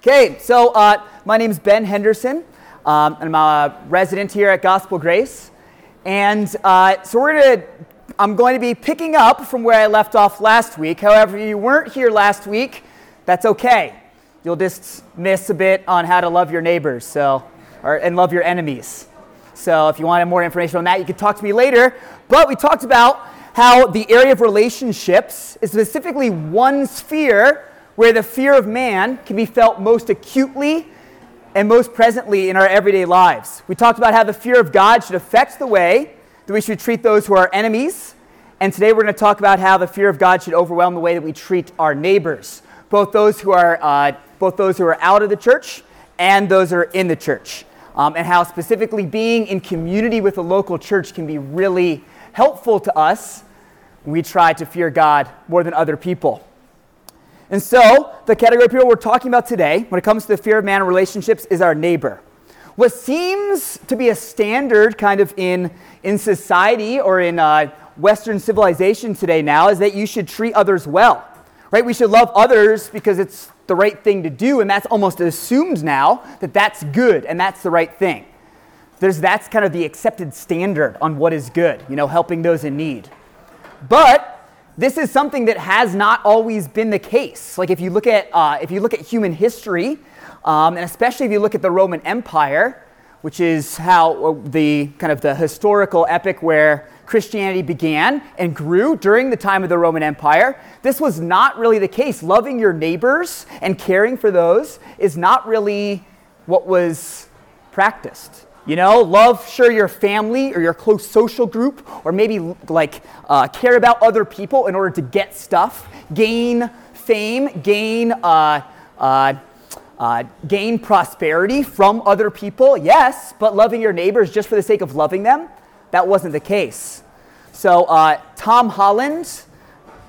Okay, so uh, my name is Ben Henderson. Um, I'm a resident here at Gospel Grace. And uh, so we're to, I'm going to be picking up from where I left off last week. However, if you weren't here last week, that's okay. You'll just miss a bit on how to love your neighbors so, or, and love your enemies. So if you wanted more information on that, you can talk to me later. But we talked about how the area of relationships is specifically one sphere where the fear of man can be felt most acutely and most presently in our everyday lives. We talked about how the fear of God should affect the way that we should treat those who are enemies. And today we're going to talk about how the fear of God should overwhelm the way that we treat our neighbors, both those who are, uh, both those who are out of the church and those who are in the church. Um, and how specifically being in community with a local church can be really helpful to us when we try to fear God more than other people. And so, the category of people we're talking about today, when it comes to the fear of man relationships, is our neighbor. What seems to be a standard kind of in, in society or in uh, Western civilization today now is that you should treat others well, right? We should love others because it's the right thing to do, and that's almost assumed now that that's good and that's the right thing. There's, that's kind of the accepted standard on what is good, you know, helping those in need. But this is something that has not always been the case. Like if you look at, uh, if you look at human history, um, and especially if you look at the Roman Empire, which is how uh, the kind of the historical epic where Christianity began and grew during the time of the Roman Empire, this was not really the case. Loving your neighbors and caring for those is not really what was practiced. You know, love, sure, your family or your close social group, or maybe like uh, care about other people in order to get stuff, gain fame, gain, uh, uh, uh, gain prosperity from other people. Yes, but loving your neighbors just for the sake of loving them, that wasn't the case. So, uh, Tom Holland,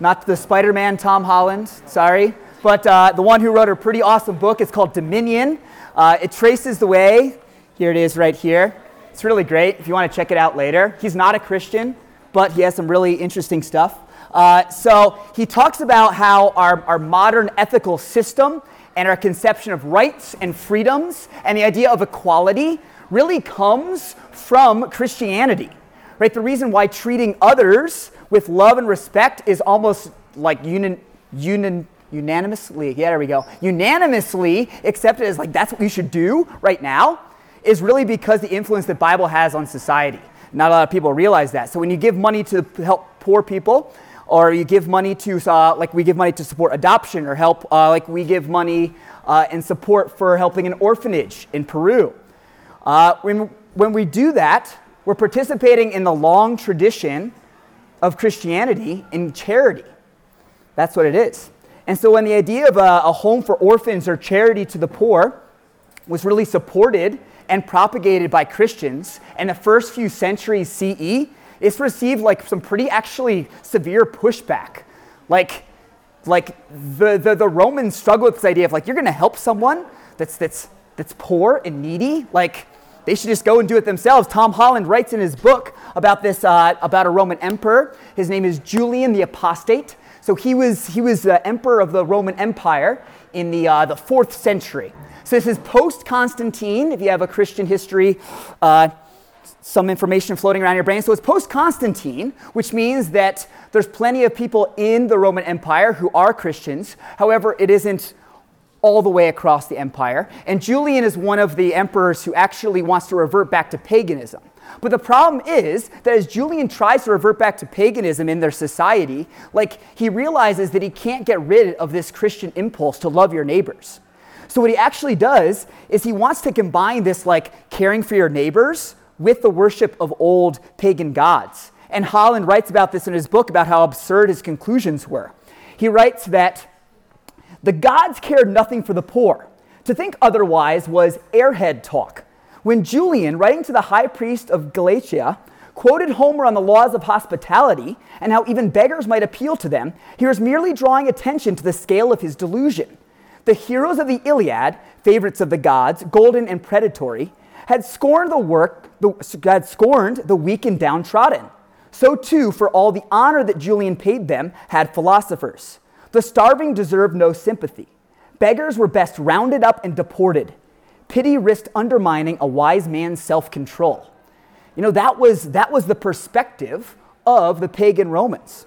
not the Spider Man Tom Holland, sorry, but uh, the one who wrote a pretty awesome book, it's called Dominion. it traces the way here it is right here. It's really great if you want to check it out later. He's not a Christian, but he has some really interesting stuff. Uh, so he talks about how our, our modern ethical system and our conception of rights and freedoms and the idea of equality really comes from Christianity. Right? The reason why treating others with love and respect is almost like unin, unin, unanimously, yeah, there we go, unanimously accepted as like that's what you should do right now is really because the influence that Bible has on society. Not a lot of people realize that. So when you give money to help poor people, or you give money to, uh, like we give money to support adoption, or help, uh, like we give money uh, and support for helping an orphanage in Peru. Uh, when, when we do that, we're participating in the long tradition of Christianity in charity. That's what it is. And so when the idea of a, a home for orphans or charity to the poor was really supported and propagated by Christians in the first few centuries CE, it's received like some pretty actually severe pushback. Like, like the, the, the Romans struggle with this idea of like, you're gonna help someone that's, that's, that's poor and needy? Like, they should just go and do it themselves. Tom Holland writes in his book about this, uh, about a Roman emperor. His name is Julian the Apostate. So he was, he was the emperor of the Roman Empire in the, uh, the fourth century. So this is post Constantine, if you have a Christian history, uh, some information floating around your brain. So it's post Constantine, which means that there's plenty of people in the Roman Empire who are Christians. However, it isn't all the way across the empire. And Julian is one of the emperors who actually wants to revert back to paganism. But the problem is that as Julian tries to revert back to paganism in their society, like he realizes that he can't get rid of this Christian impulse to love your neighbors. So what he actually does is he wants to combine this like caring for your neighbors with the worship of old pagan gods. And Holland writes about this in his book about how absurd his conclusions were. He writes that the gods cared nothing for the poor. To think otherwise was airhead talk. When Julian, writing to the high priest of Galatia, quoted Homer on the laws of hospitality and how even beggars might appeal to them, he was merely drawing attention to the scale of his delusion. The heroes of the Iliad, favorites of the gods, golden and predatory, had scorned the work, the, had scorned the weak and downtrodden. So too, for all the honor that Julian paid them, had philosophers. The starving deserved no sympathy. beggars were best rounded up and deported. Pity risked undermining a wise man's self control. You know, that was, that was the perspective of the pagan Romans.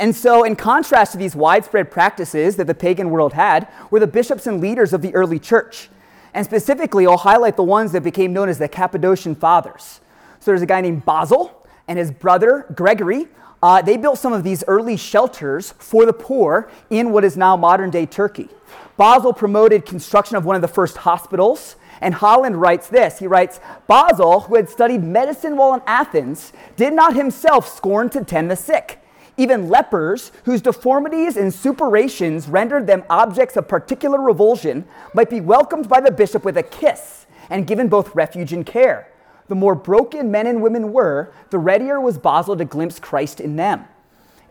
And so, in contrast to these widespread practices that the pagan world had, were the bishops and leaders of the early church. And specifically, I'll highlight the ones that became known as the Cappadocian Fathers. So, there's a guy named Basil and his brother Gregory. Uh, they built some of these early shelters for the poor in what is now modern day Turkey. Basil promoted construction of one of the first hospitals. And Holland writes this He writes, Basil, who had studied medicine while in Athens, did not himself scorn to tend the sick even lepers, whose deformities and suppurations rendered them objects of particular revulsion, might be welcomed by the bishop with a kiss and given both refuge and care. The more broken men and women were, the readier was Basil to glimpse Christ in them.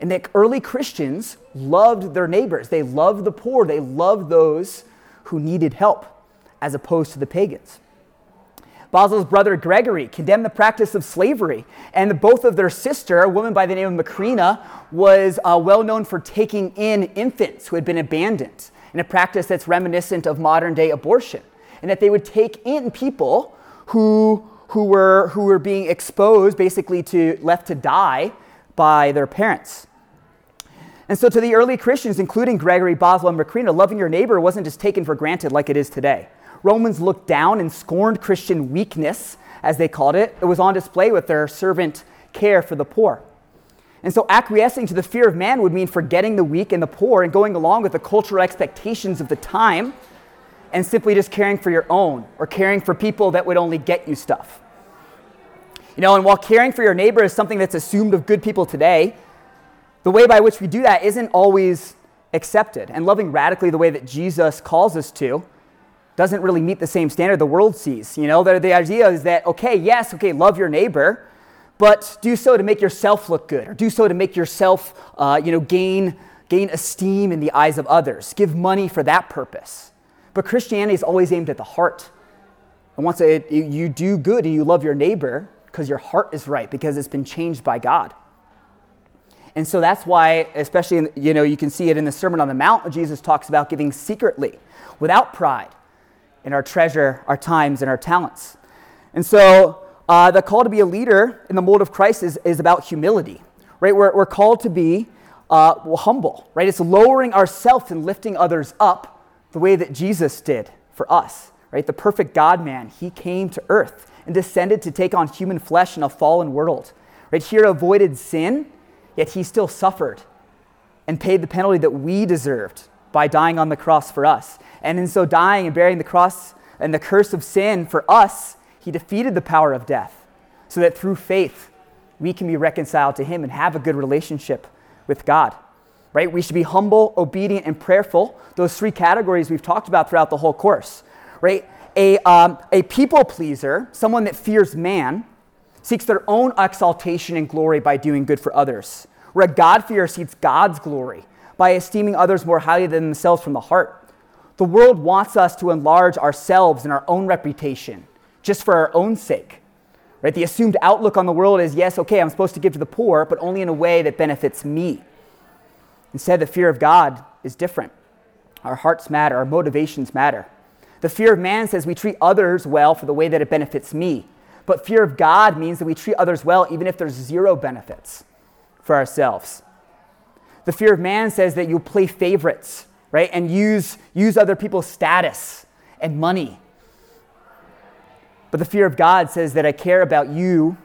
And the early Christians loved their neighbors. They loved the poor. They loved those who needed help, as opposed to the pagans. Basil's brother Gregory condemned the practice of slavery, and both of their sister, a woman by the name of Macrina, was uh, well known for taking in infants who had been abandoned, in a practice that's reminiscent of modern day abortion, and that they would take in people who, who, were, who were being exposed, basically to left to die by their parents. And so, to the early Christians, including Gregory, Basil, and Macrina, loving your neighbor wasn't just taken for granted like it is today. Romans looked down and scorned Christian weakness, as they called it. It was on display with their servant care for the poor. And so, acquiescing to the fear of man would mean forgetting the weak and the poor and going along with the cultural expectations of the time and simply just caring for your own or caring for people that would only get you stuff. You know, and while caring for your neighbor is something that's assumed of good people today, the way by which we do that isn't always accepted. And loving radically the way that Jesus calls us to doesn't really meet the same standard the world sees. You know, the, the idea is that, okay, yes, okay, love your neighbor, but do so to make yourself look good, or do so to make yourself, uh, you know, gain, gain esteem in the eyes of others. Give money for that purpose. But Christianity is always aimed at the heart. And once you do good and you love your neighbor because your heart is right, because it's been changed by God. And so that's why, especially, in, you know, you can see it in the Sermon on the Mount, Jesus talks about giving secretly, without pride in our treasure, our times, and our talents. And so uh, the call to be a leader in the mold of Christ is, is about humility, right? We're, we're called to be uh, humble, right? It's lowering ourselves and lifting others up the way that Jesus did for us, right? The perfect God man, he came to earth and descended to take on human flesh in a fallen world, right? Here avoided sin, yet he still suffered and paid the penalty that we deserved by dying on the cross for us. And in so dying and bearing the cross and the curse of sin for us, he defeated the power of death so that through faith we can be reconciled to him and have a good relationship with God. Right? We should be humble, obedient, and prayerful. Those three categories we've talked about throughout the whole course. Right? A, um, a people pleaser, someone that fears man, seeks their own exaltation and glory by doing good for others. Where a God-fearer seeks God's glory by esteeming others more highly than themselves from the heart. The world wants us to enlarge ourselves and our own reputation just for our own sake. Right? The assumed outlook on the world is yes, okay, I'm supposed to give to the poor, but only in a way that benefits me. Instead, the fear of God is different. Our hearts matter, our motivations matter. The fear of man says we treat others well for the way that it benefits me. But fear of God means that we treat others well even if there's zero benefits for ourselves. The fear of man says that you'll play favorites right? And use, use other people's status and money. But the fear of God says that I care about you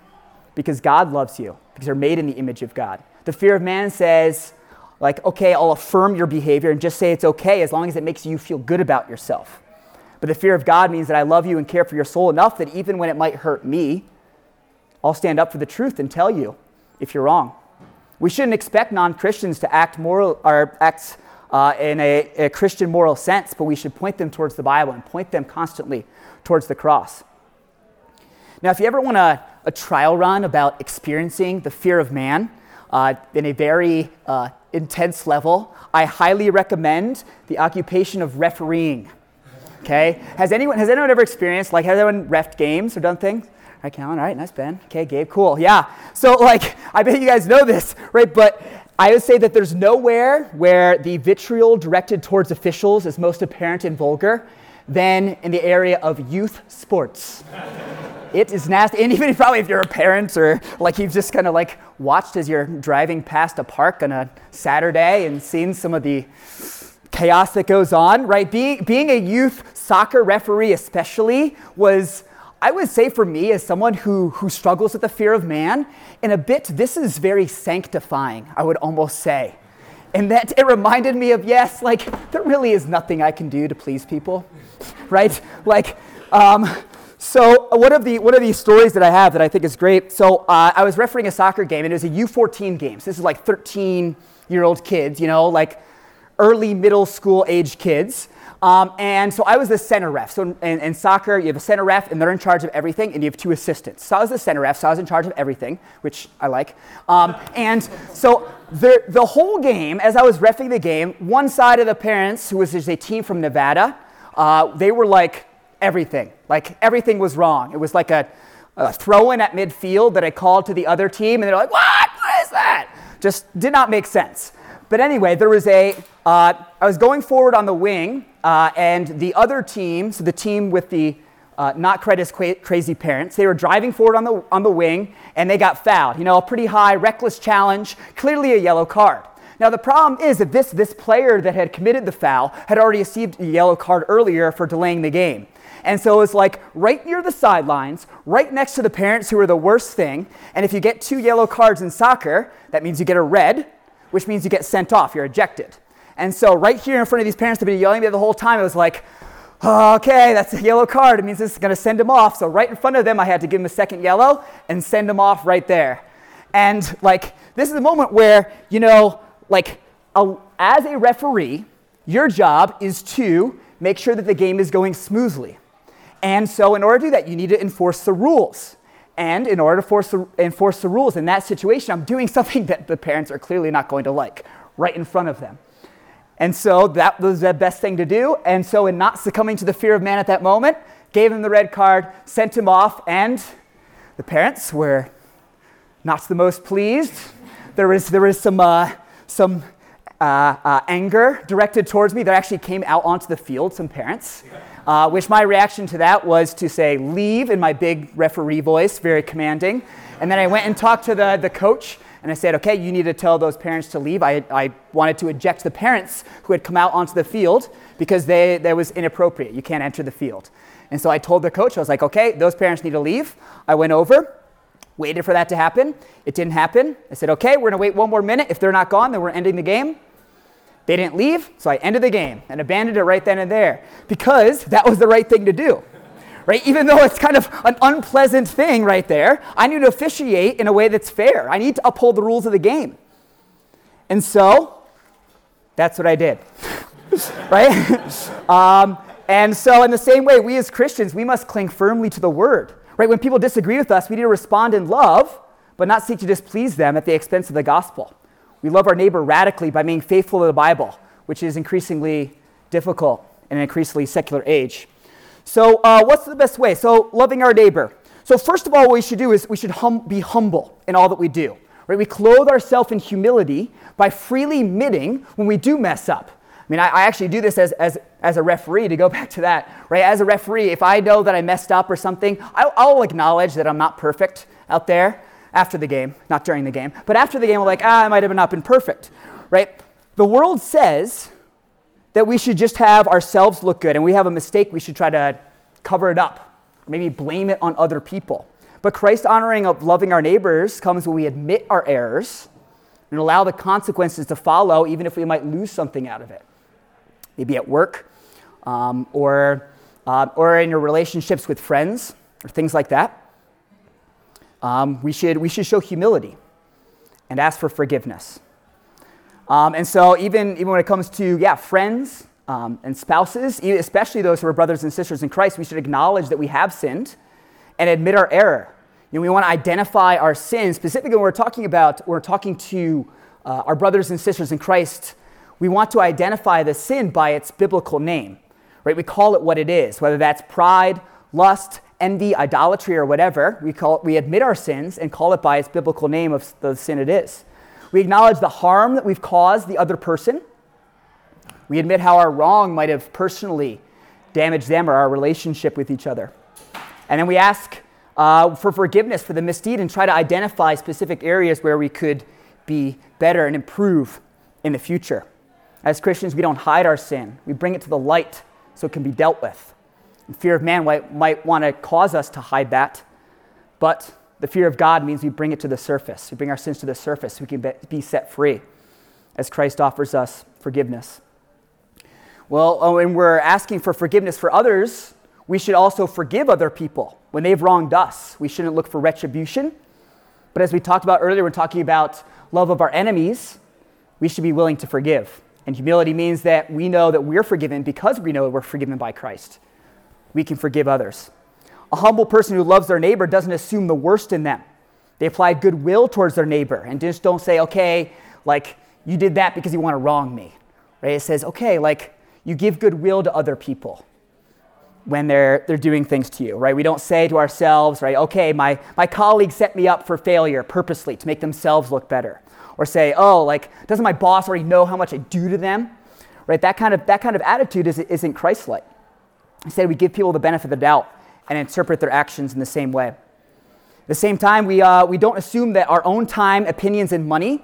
because God loves you, because you're made in the image of God. The fear of man says, like, okay, I'll affirm your behavior and just say it's okay as long as it makes you feel good about yourself. But the fear of God means that I love you and care for your soul enough that even when it might hurt me, I'll stand up for the truth and tell you if you're wrong. We shouldn't expect non Christians to act moral or act uh, in a, a Christian moral sense, but we should point them towards the Bible and point them constantly towards the cross. Now, if you ever want a, a trial run about experiencing the fear of man uh, in a very uh, intense level, I highly recommend the occupation of refereeing. Okay? Has anyone, has anyone ever experienced, like, has anyone refed games or done things? All right, Callan, all right, nice, Ben. Okay, Gabe, cool, yeah. So, like, I bet you guys know this, right? But I would say that there's nowhere where the vitriol directed towards officials is most apparent and vulgar than in the area of youth sports. it is nasty. And even probably if you're a parent or like you've just kind of like watched as you're driving past a park on a Saturday and seen some of the chaos that goes on, right? Being, being a youth soccer referee, especially, was I would say for me, as someone who, who struggles with the fear of man, in a bit, this is very sanctifying, I would almost say. And that it reminded me of, yes, like, there really is nothing I can do to please people, right? Like, um, so one of, the, one of these stories that I have that I think is great, so uh, I was refereeing a soccer game, and it was a U14 game. So this is like 13 year old kids, you know, like early middle school age kids. Um, and so I was the center ref. So in, in, soccer, you have a center ref, and they're in charge of everything, and you have two assistants. So I was the center ref, so I was in charge of everything, which I like. Um, and so the, the whole game, as I was refing the game, one side of the parents, who was a team from Nevada, uh, they were like everything. Like everything was wrong. It was like a, a throw in at midfield that I called to the other team, and they're like, what? What is that? Just did not make sense. But anyway, there was a, uh, I was going forward on the wing, uh, and the other team, so the team with the uh, not crazy parents, they were driving forward on the, on the wing, and they got fouled. You know, a pretty high, reckless challenge, clearly a yellow card. Now, the problem is that this, this player that had committed the foul had already received a yellow card earlier for delaying the game. And so it was like right near the sidelines, right next to the parents who were the worst thing. And if you get two yellow cards in soccer, that means you get a red, which means you get sent off, you're ejected. And so, right here in front of these parents that have been yelling at me the whole time, it was like, oh, okay, that's a yellow card. It means this is going to send him off. So, right in front of them, I had to give him a second yellow and send him off right there. And, like, this is a moment where, you know, like, a, as a referee, your job is to make sure that the game is going smoothly. And so, in order to do that, you need to enforce the rules. And in order to force the, enforce the rules in that situation, I'm doing something that the parents are clearly not going to like right in front of them. And so that was the best thing to do. And so, in not succumbing to the fear of man at that moment, gave him the red card, sent him off, and the parents were not the most pleased. There was, there was some, uh, some uh, uh, anger directed towards me. There actually came out onto the field, some parents uh, which my reaction to that was to say, leave in my big referee voice, very commanding. And then I went and talked to the, the coach and I said, okay, you need to tell those parents to leave. I, I wanted to eject the parents who had come out onto the field because they, that was inappropriate. You can't enter the field. And so I told the coach, I was like, okay, those parents need to leave. I went over, waited for that to happen. It didn't happen. I said, okay, we're going to wait one more minute. If they're not gone, then we're ending the game. They didn't leave, so I ended the game and abandoned it right then and there because that was the right thing to do. Right? Even though it's kind of an unpleasant thing right there, I need to officiate in a way that's fair. I need to uphold the rules of the game. And so that's what I did. right? um, and so, in the same way, we as Christians, we must cling firmly to the word. Right? When people disagree with us, we need to respond in love, but not seek to displease them at the expense of the gospel. We love our neighbor radically by being faithful to the Bible, which is increasingly difficult in an increasingly secular age. So, uh, what's the best way? So, loving our neighbor. So, first of all, what we should do is we should hum- be humble in all that we do. Right? We clothe ourselves in humility by freely admitting when we do mess up. I mean, I, I, actually do this as, as, as a referee, to go back to that, right? As a referee, if I know that I messed up or something, I, I'll acknowledge that I'm not perfect out there after the game, not during the game, but after the game, we're like, ah, I might have not been perfect, right? The world says that we should just have ourselves look good, and we have a mistake, we should try to cover it up, maybe blame it on other people. But Christ honoring of loving our neighbors comes when we admit our errors and allow the consequences to follow, even if we might lose something out of it. Maybe at work um, or, uh, or in your relationships with friends or things like that um, we, should, we should show humility and ask for forgiveness. Um, and so, even, even when it comes to, yeah, friends um, and spouses, especially those who are brothers and sisters in Christ, we should acknowledge that we have sinned and admit our error. You know, we want to identify our sins. Specifically, when we're talking about, we're talking to uh, our brothers and sisters in Christ, we want to identify the sin by its biblical name, right? We call it what it is, whether that's pride, lust, envy, idolatry, or whatever, we, call, we admit our sins and call it by its biblical name of the sin it is. We acknowledge the harm that we've caused the other person. We admit how our wrong might have personally damaged them or our relationship with each other. And then we ask uh, for forgiveness for the misdeed and try to identify specific areas where we could be better and improve in the future. As Christians, we don't hide our sin, we bring it to the light so it can be dealt with. And fear of man might, might want to cause us to hide that, but the fear of God means we bring it to the surface. We bring our sins to the surface so we can be set free as Christ offers us forgiveness. Well, oh, when we're asking for forgiveness for others, we should also forgive other people when they've wronged us. We shouldn't look for retribution. But as we talked about earlier, when talking about love of our enemies, we should be willing to forgive. And humility means that we know that we're forgiven because we know we're forgiven by Christ. We can forgive others. A humble person who loves their neighbor doesn't assume the worst in them. They apply goodwill towards their neighbor and just don't say, okay, like, you did that because you want to wrong me. Right? It says, okay, like, you give goodwill to other people when they're, they're doing things to you, right? We don't say to ourselves, right, okay, my, my colleague set me up for failure purposely to make themselves look better. Or say, oh, like, doesn't my boss already know how much I do to them? Right? That kind of, that kind of attitude is, isn't Christ like. Instead, we give people the benefit of the doubt and interpret their actions in the same way. At the same time, we, uh, we don't assume that our own time, opinions, and money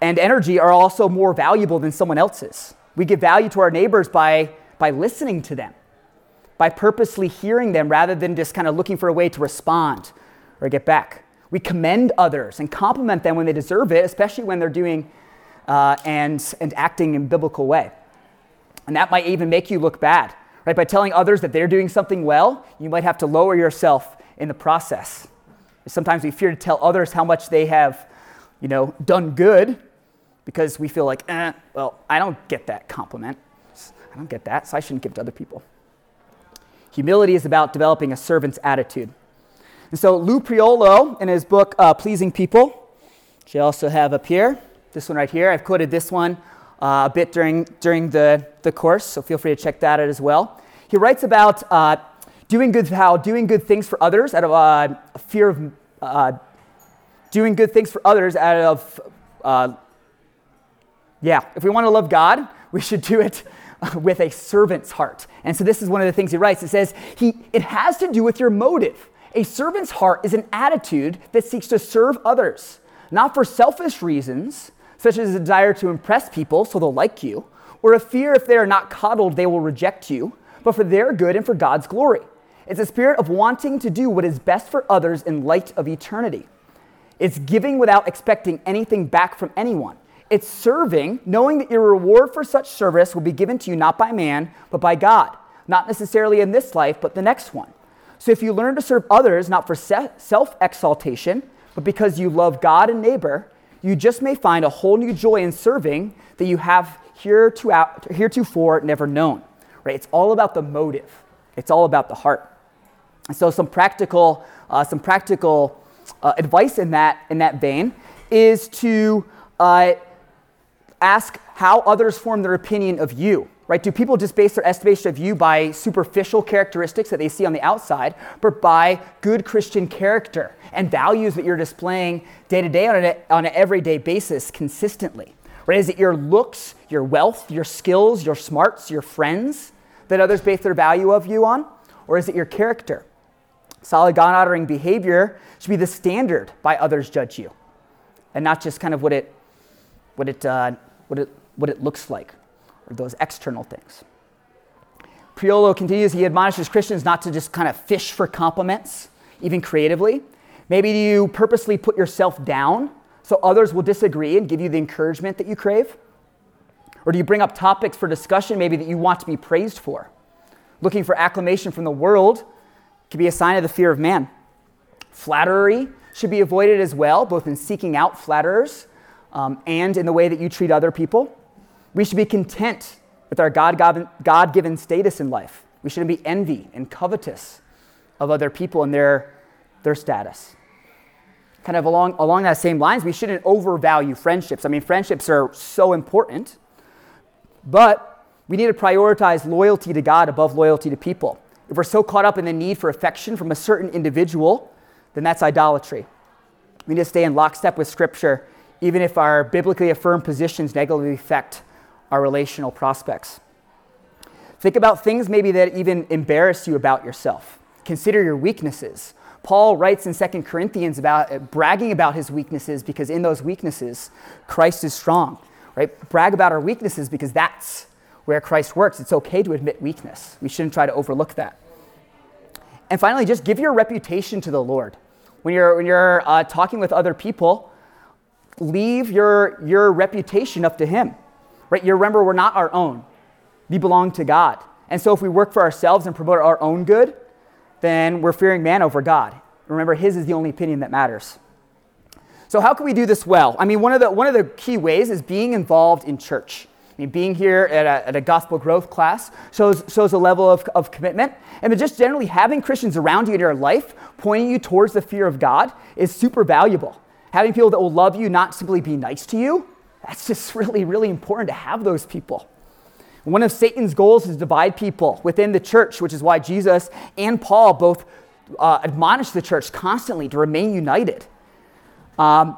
and energy are also more valuable than someone else's. We give value to our neighbors by, by listening to them, by purposely hearing them rather than just kind of looking for a way to respond or get back. We commend others and compliment them when they deserve it, especially when they're doing uh, and, and acting in biblical way. And that might even make you look bad Right? By telling others that they're doing something well, you might have to lower yourself in the process. Sometimes we fear to tell others how much they have, you know, done good because we feel like, eh, well, I don't get that compliment. I don't get that, so I shouldn't give to other people. Humility is about developing a servant's attitude. And so Lou Priolo, in his book uh, Pleasing People, which I also have up here, this one right here, I've quoted this one uh, a bit during, during the, the course, so feel free to check that out as well. He writes about uh, doing good, how doing good things for others out of uh, a fear of uh, doing good things for others out of, uh, yeah, if we want to love God, we should do it with a servant's heart. And so this is one of the things he writes. It says, he, it has to do with your motive. A servant's heart is an attitude that seeks to serve others, not for selfish reasons, such as a desire to impress people so they'll like you, or a fear if they are not coddled, they will reject you, but for their good and for God's glory. It's a spirit of wanting to do what is best for others in light of eternity. It's giving without expecting anything back from anyone. It's serving, knowing that your reward for such service will be given to you not by man, but by God, not necessarily in this life, but the next one. So if you learn to serve others not for self exaltation, but because you love God and neighbor, you just may find a whole new joy in serving that you have heretofore never known. Right? It's all about the motive. It's all about the heart. And so some practical, uh, some practical uh, advice in that, in that vein is to uh, ask how others form their opinion of you. Right? Do people just base their estimation of you by superficial characteristics that they see on the outside, but by good Christian character and values that you're displaying day to day on an, everyday basis consistently? Right? Is it your looks, your wealth, your skills, your smarts, your friends that others base their value of you on? Or is it your character? Solid God honoring behavior should be the standard by others judge you, and not just kind of what it, what it, uh, what it, what it looks like or those external things. Priolo continues, he admonishes Christians not to just kind of fish for compliments, even creatively. Maybe do you purposely put yourself down so others will disagree and give you the encouragement that you crave? Or do you bring up topics for discussion maybe that you want to be praised for? Looking for acclamation from the world can be a sign of the fear of man. Flattery should be avoided as well, both in seeking out flatterers um, and in the way that you treat other people. We should be content with our God given status in life. We shouldn't be envy and covetous of other people and their, their status. Kind of along, along that same lines, we shouldn't overvalue friendships. I mean, friendships are so important, but we need to prioritize loyalty to God above loyalty to people. If we're so caught up in the need for affection from a certain individual, then that's idolatry. We need to stay in lockstep with Scripture even if our biblically affirmed positions negatively affect our relational prospects. Think about things maybe that even embarrass you about yourself. Consider your weaknesses. Paul writes in 2 Corinthians about uh, bragging about his weaknesses because in those weaknesses, Christ is strong. Right? Brag about our weaknesses because that's where Christ works. It's okay to admit weakness. We shouldn't try to overlook that. And finally, just give your reputation to the Lord. When you're, when you're uh, talking with other people, leave your, your reputation up to Him. Right? You remember, we're not our own, we belong to God. And so if we work for ourselves and promote our own good, then we're fearing man over God. Remember, His is the only opinion that matters. So, how can we do this well? I mean, one of the, one of the key ways is being involved in church. I mean, being here at a, at a gospel growth class shows, shows a level of, of commitment. And just generally having Christians around you in your life pointing you towards the fear of God is super valuable. Having people that will love you, not simply be nice to you, that's just really, really important to have those people. One of Satan's goals is to divide people within the church, which is why Jesus and Paul both uh, admonish the church constantly to remain united. Um,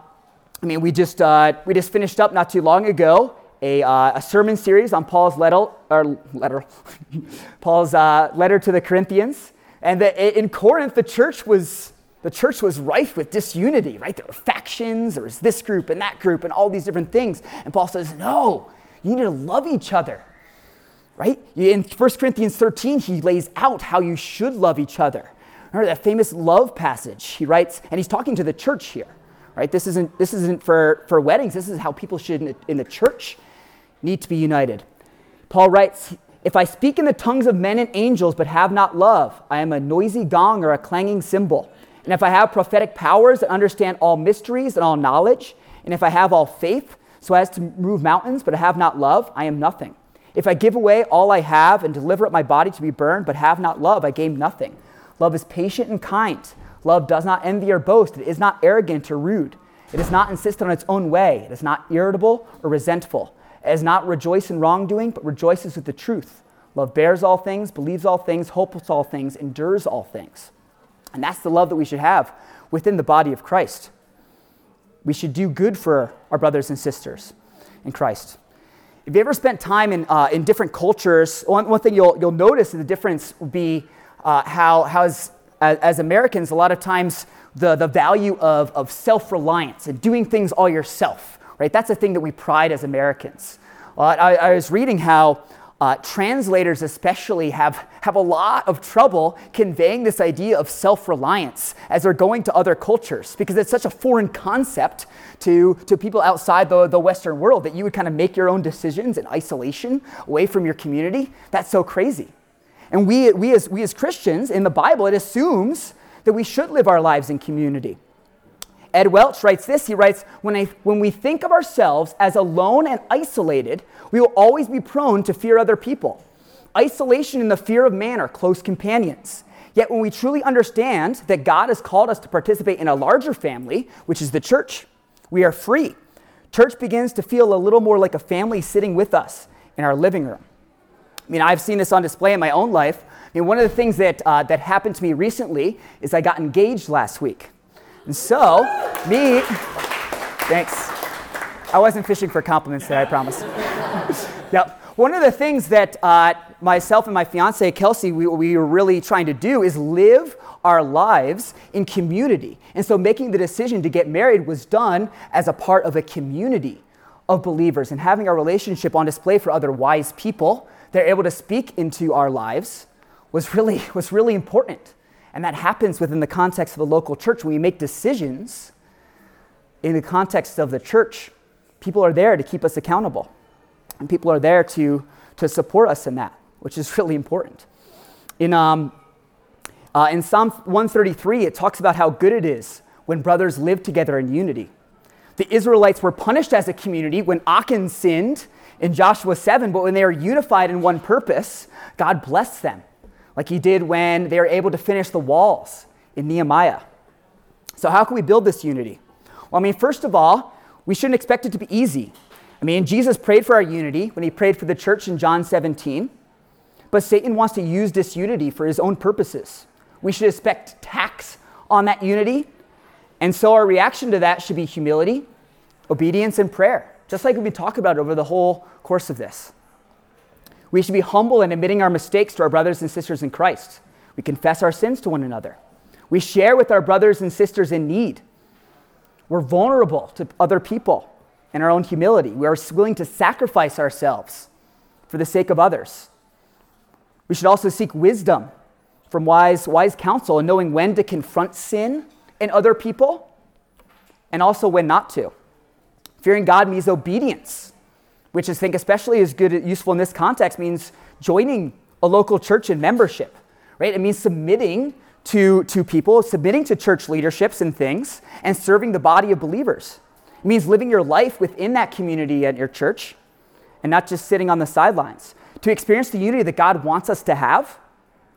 I mean, we just, uh, we just finished up not too long ago a, uh, a sermon series on Paul's letter, or letter Paul's uh, letter to the Corinthians. And in Corinth, the church was the church was rife with disunity, right? There were factions, there was this group and that group and all these different things. And Paul says, no, you need to love each other, right? In 1 Corinthians 13, he lays out how you should love each other. Remember that famous love passage? He writes, and he's talking to the church here, right? This isn't, this isn't for, for weddings, this is how people should in, in the church need to be united. Paul writes, If I speak in the tongues of men and angels but have not love, I am a noisy gong or a clanging cymbal. And if I have prophetic powers that understand all mysteries and all knowledge, and if I have all faith so as to move mountains but I have not love, I am nothing. If I give away all I have and deliver up my body to be burned but have not love, I gain nothing. Love is patient and kind. Love does not envy or boast. It is not arrogant or rude. It does not insist on its own way. It is not irritable or resentful It does not rejoice in wrongdoing, but rejoices with the truth. Love bears all things, believes all things, hopes all things, endures all things. And that's the love that we should have within the body of Christ. We should do good for our brothers and sisters in Christ. If you ever spent time in, uh, in different cultures, one, one thing you'll, you'll notice is the difference will be uh, how, how as, as Americans, a lot of times the, the value of, of self reliance and doing things all yourself right? That's a thing that we pride as Americans. Uh, I, I, was reading how uh, translators, especially, have, have a lot of trouble conveying this idea of self reliance as they're going to other cultures because it's such a foreign concept to, to people outside the, the Western world that you would kind of make your own decisions in isolation away from your community. That's so crazy. And we, we, as, we as Christians, in the Bible, it assumes that we should live our lives in community. Ed Welch writes this he writes, when, I, when we think of ourselves as alone and isolated, we will always be prone to fear other people. Isolation and the fear of man are close companions. Yet when we truly understand that God has called us to participate in a larger family, which is the church, we are free. Church begins to feel a little more like a family sitting with us in our living room. I mean, I've seen this on display in my own life. I mean, one of the things that, uh, that happened to me recently is I got engaged last week. And so, me, thanks. I wasn't fishing for compliments today, I promise. yep. One of the things that uh, myself and my fiance, Kelsey, we, we were really trying to do is live our lives in community. And so making the decision to get married was done as a part of a community of believers and having our relationship on display for other wise people. They're able to speak into our lives was really, was really important. And that happens within the context of a local church. When we make decisions in the context of the church, people are there to keep us accountable. And people are there to, to support us in that, which is really important. In, um, uh, in Psalm 133, it talks about how good it is when brothers live together in unity. The Israelites were punished as a community when Achan sinned in Joshua 7, but when they were unified in one purpose, God blessed them like he did when they were able to finish the walls in Nehemiah. So, how can we build this unity? Well, I mean, first of all, we shouldn't expect it to be easy. I mean, Jesus prayed for our unity when he prayed for the church in John 17, but Satan wants to use this unity for his own purposes. We should expect tax on that unity, and so our reaction to that should be humility, obedience and prayer, just like we've been talking about over the whole course of this. We should be humble in admitting our mistakes to our brothers and sisters in Christ. We confess our sins to one another. We share with our brothers and sisters in need. We're vulnerable to other people in our own humility. We are willing to sacrifice ourselves for the sake of others. We should also seek wisdom from wise, wise counsel and knowing when to confront sin in other people and also when not to. Fearing God means obedience, which I think especially is good, useful in this context, means joining a local church in membership, right? It means submitting to, to people, submitting to church leaderships and things, and serving the body of believers. It means living your life within that community at your church and not just sitting on the sidelines. To experience the unity that God wants us to have,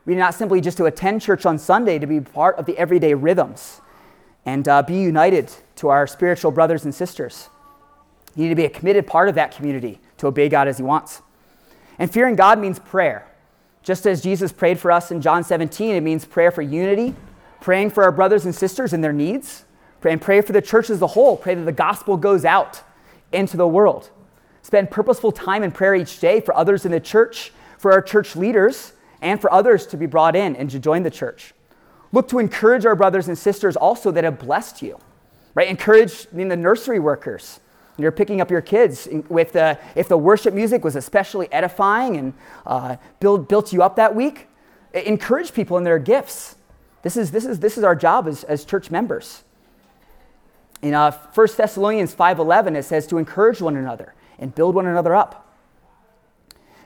we need not simply just to attend church on Sunday, to be part of the everyday rhythms and uh, be united to our spiritual brothers and sisters. You need to be a committed part of that community to obey God as He wants. And fearing God means prayer. Just as Jesus prayed for us in John 17, it means prayer for unity, praying for our brothers and sisters and their needs, and pray for the church as a whole. Pray that the gospel goes out into the world. Spend purposeful time in prayer each day for others in the church, for our church leaders, and for others to be brought in and to join the church. Look to encourage our brothers and sisters also that have blessed you, right? Encourage I mean, the nursery workers. You're picking up your kids with the, if the worship music was especially edifying and uh, build, built you up that week, encourage people in their gifts. This is, this is, this is our job as, as church members. In uh, 1 Thessalonians 5.11, it says to encourage one another and build one another up.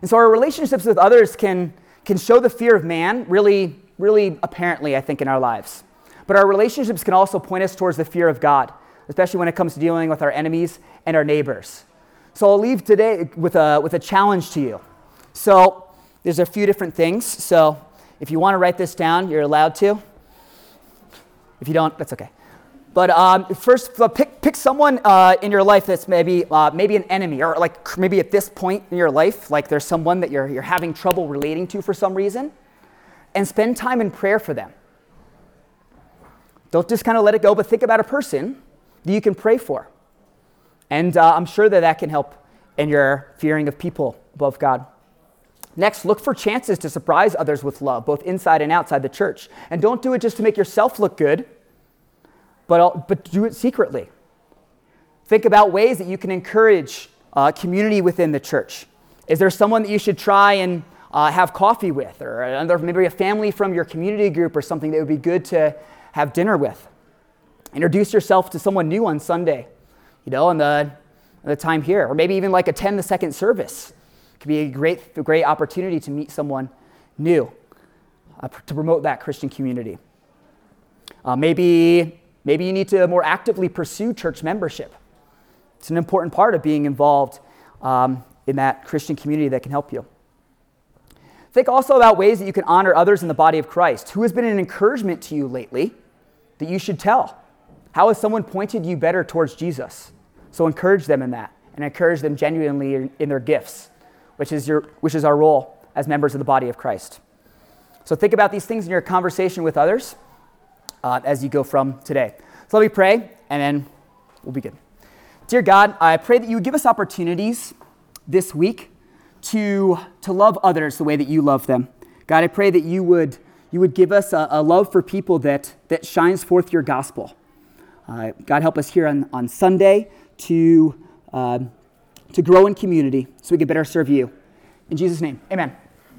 And so our relationships with others can, can show the fear of man really, really apparently, I think, in our lives. But our relationships can also point us towards the fear of God, especially when it comes to dealing with our enemies and our neighbors. So I'll leave today with a, with a challenge to you. So there's a few different things. So if you want to write this down, you're allowed to. If you don't, that's okay. But um, first, pick, pick someone uh, in your life that's maybe, uh, maybe an enemy, or like maybe at this point in your life, like there's someone that you're, you're having trouble relating to for some reason, and spend time in prayer for them. Don't just kind of let it go, but think about a person that you can pray for. And uh, I'm sure that that can help in your fearing of people above God. Next, look for chances to surprise others with love, both inside and outside the church. And don't do it just to make yourself look good but, but do it secretly. Think about ways that you can encourage uh, community within the church. Is there someone that you should try and uh, have coffee with, or another, maybe a family from your community group or something that would be good to have dinner with? Introduce yourself to someone new on Sunday, you know, in the, in the time here, or maybe even like attend the second service. It could be a great, a great opportunity to meet someone new, uh, to promote that Christian community. Uh, maybe Maybe you need to more actively pursue church membership. It's an important part of being involved um, in that Christian community that can help you. Think also about ways that you can honor others in the body of Christ. Who has been an encouragement to you lately that you should tell? How has someone pointed you better towards Jesus? So encourage them in that and encourage them genuinely in their gifts, which is, your, which is our role as members of the body of Christ. So think about these things in your conversation with others uh, as you go from today. So let me pray, and then we'll begin. Dear God, I pray that you would give us opportunities this week to, to love others the way that you love them. God, I pray that you would, you would give us a, a love for people that, that shines forth your gospel. Uh, God, help us here on, on Sunday to, uh, to grow in community so we can better serve you. In Jesus' name, amen.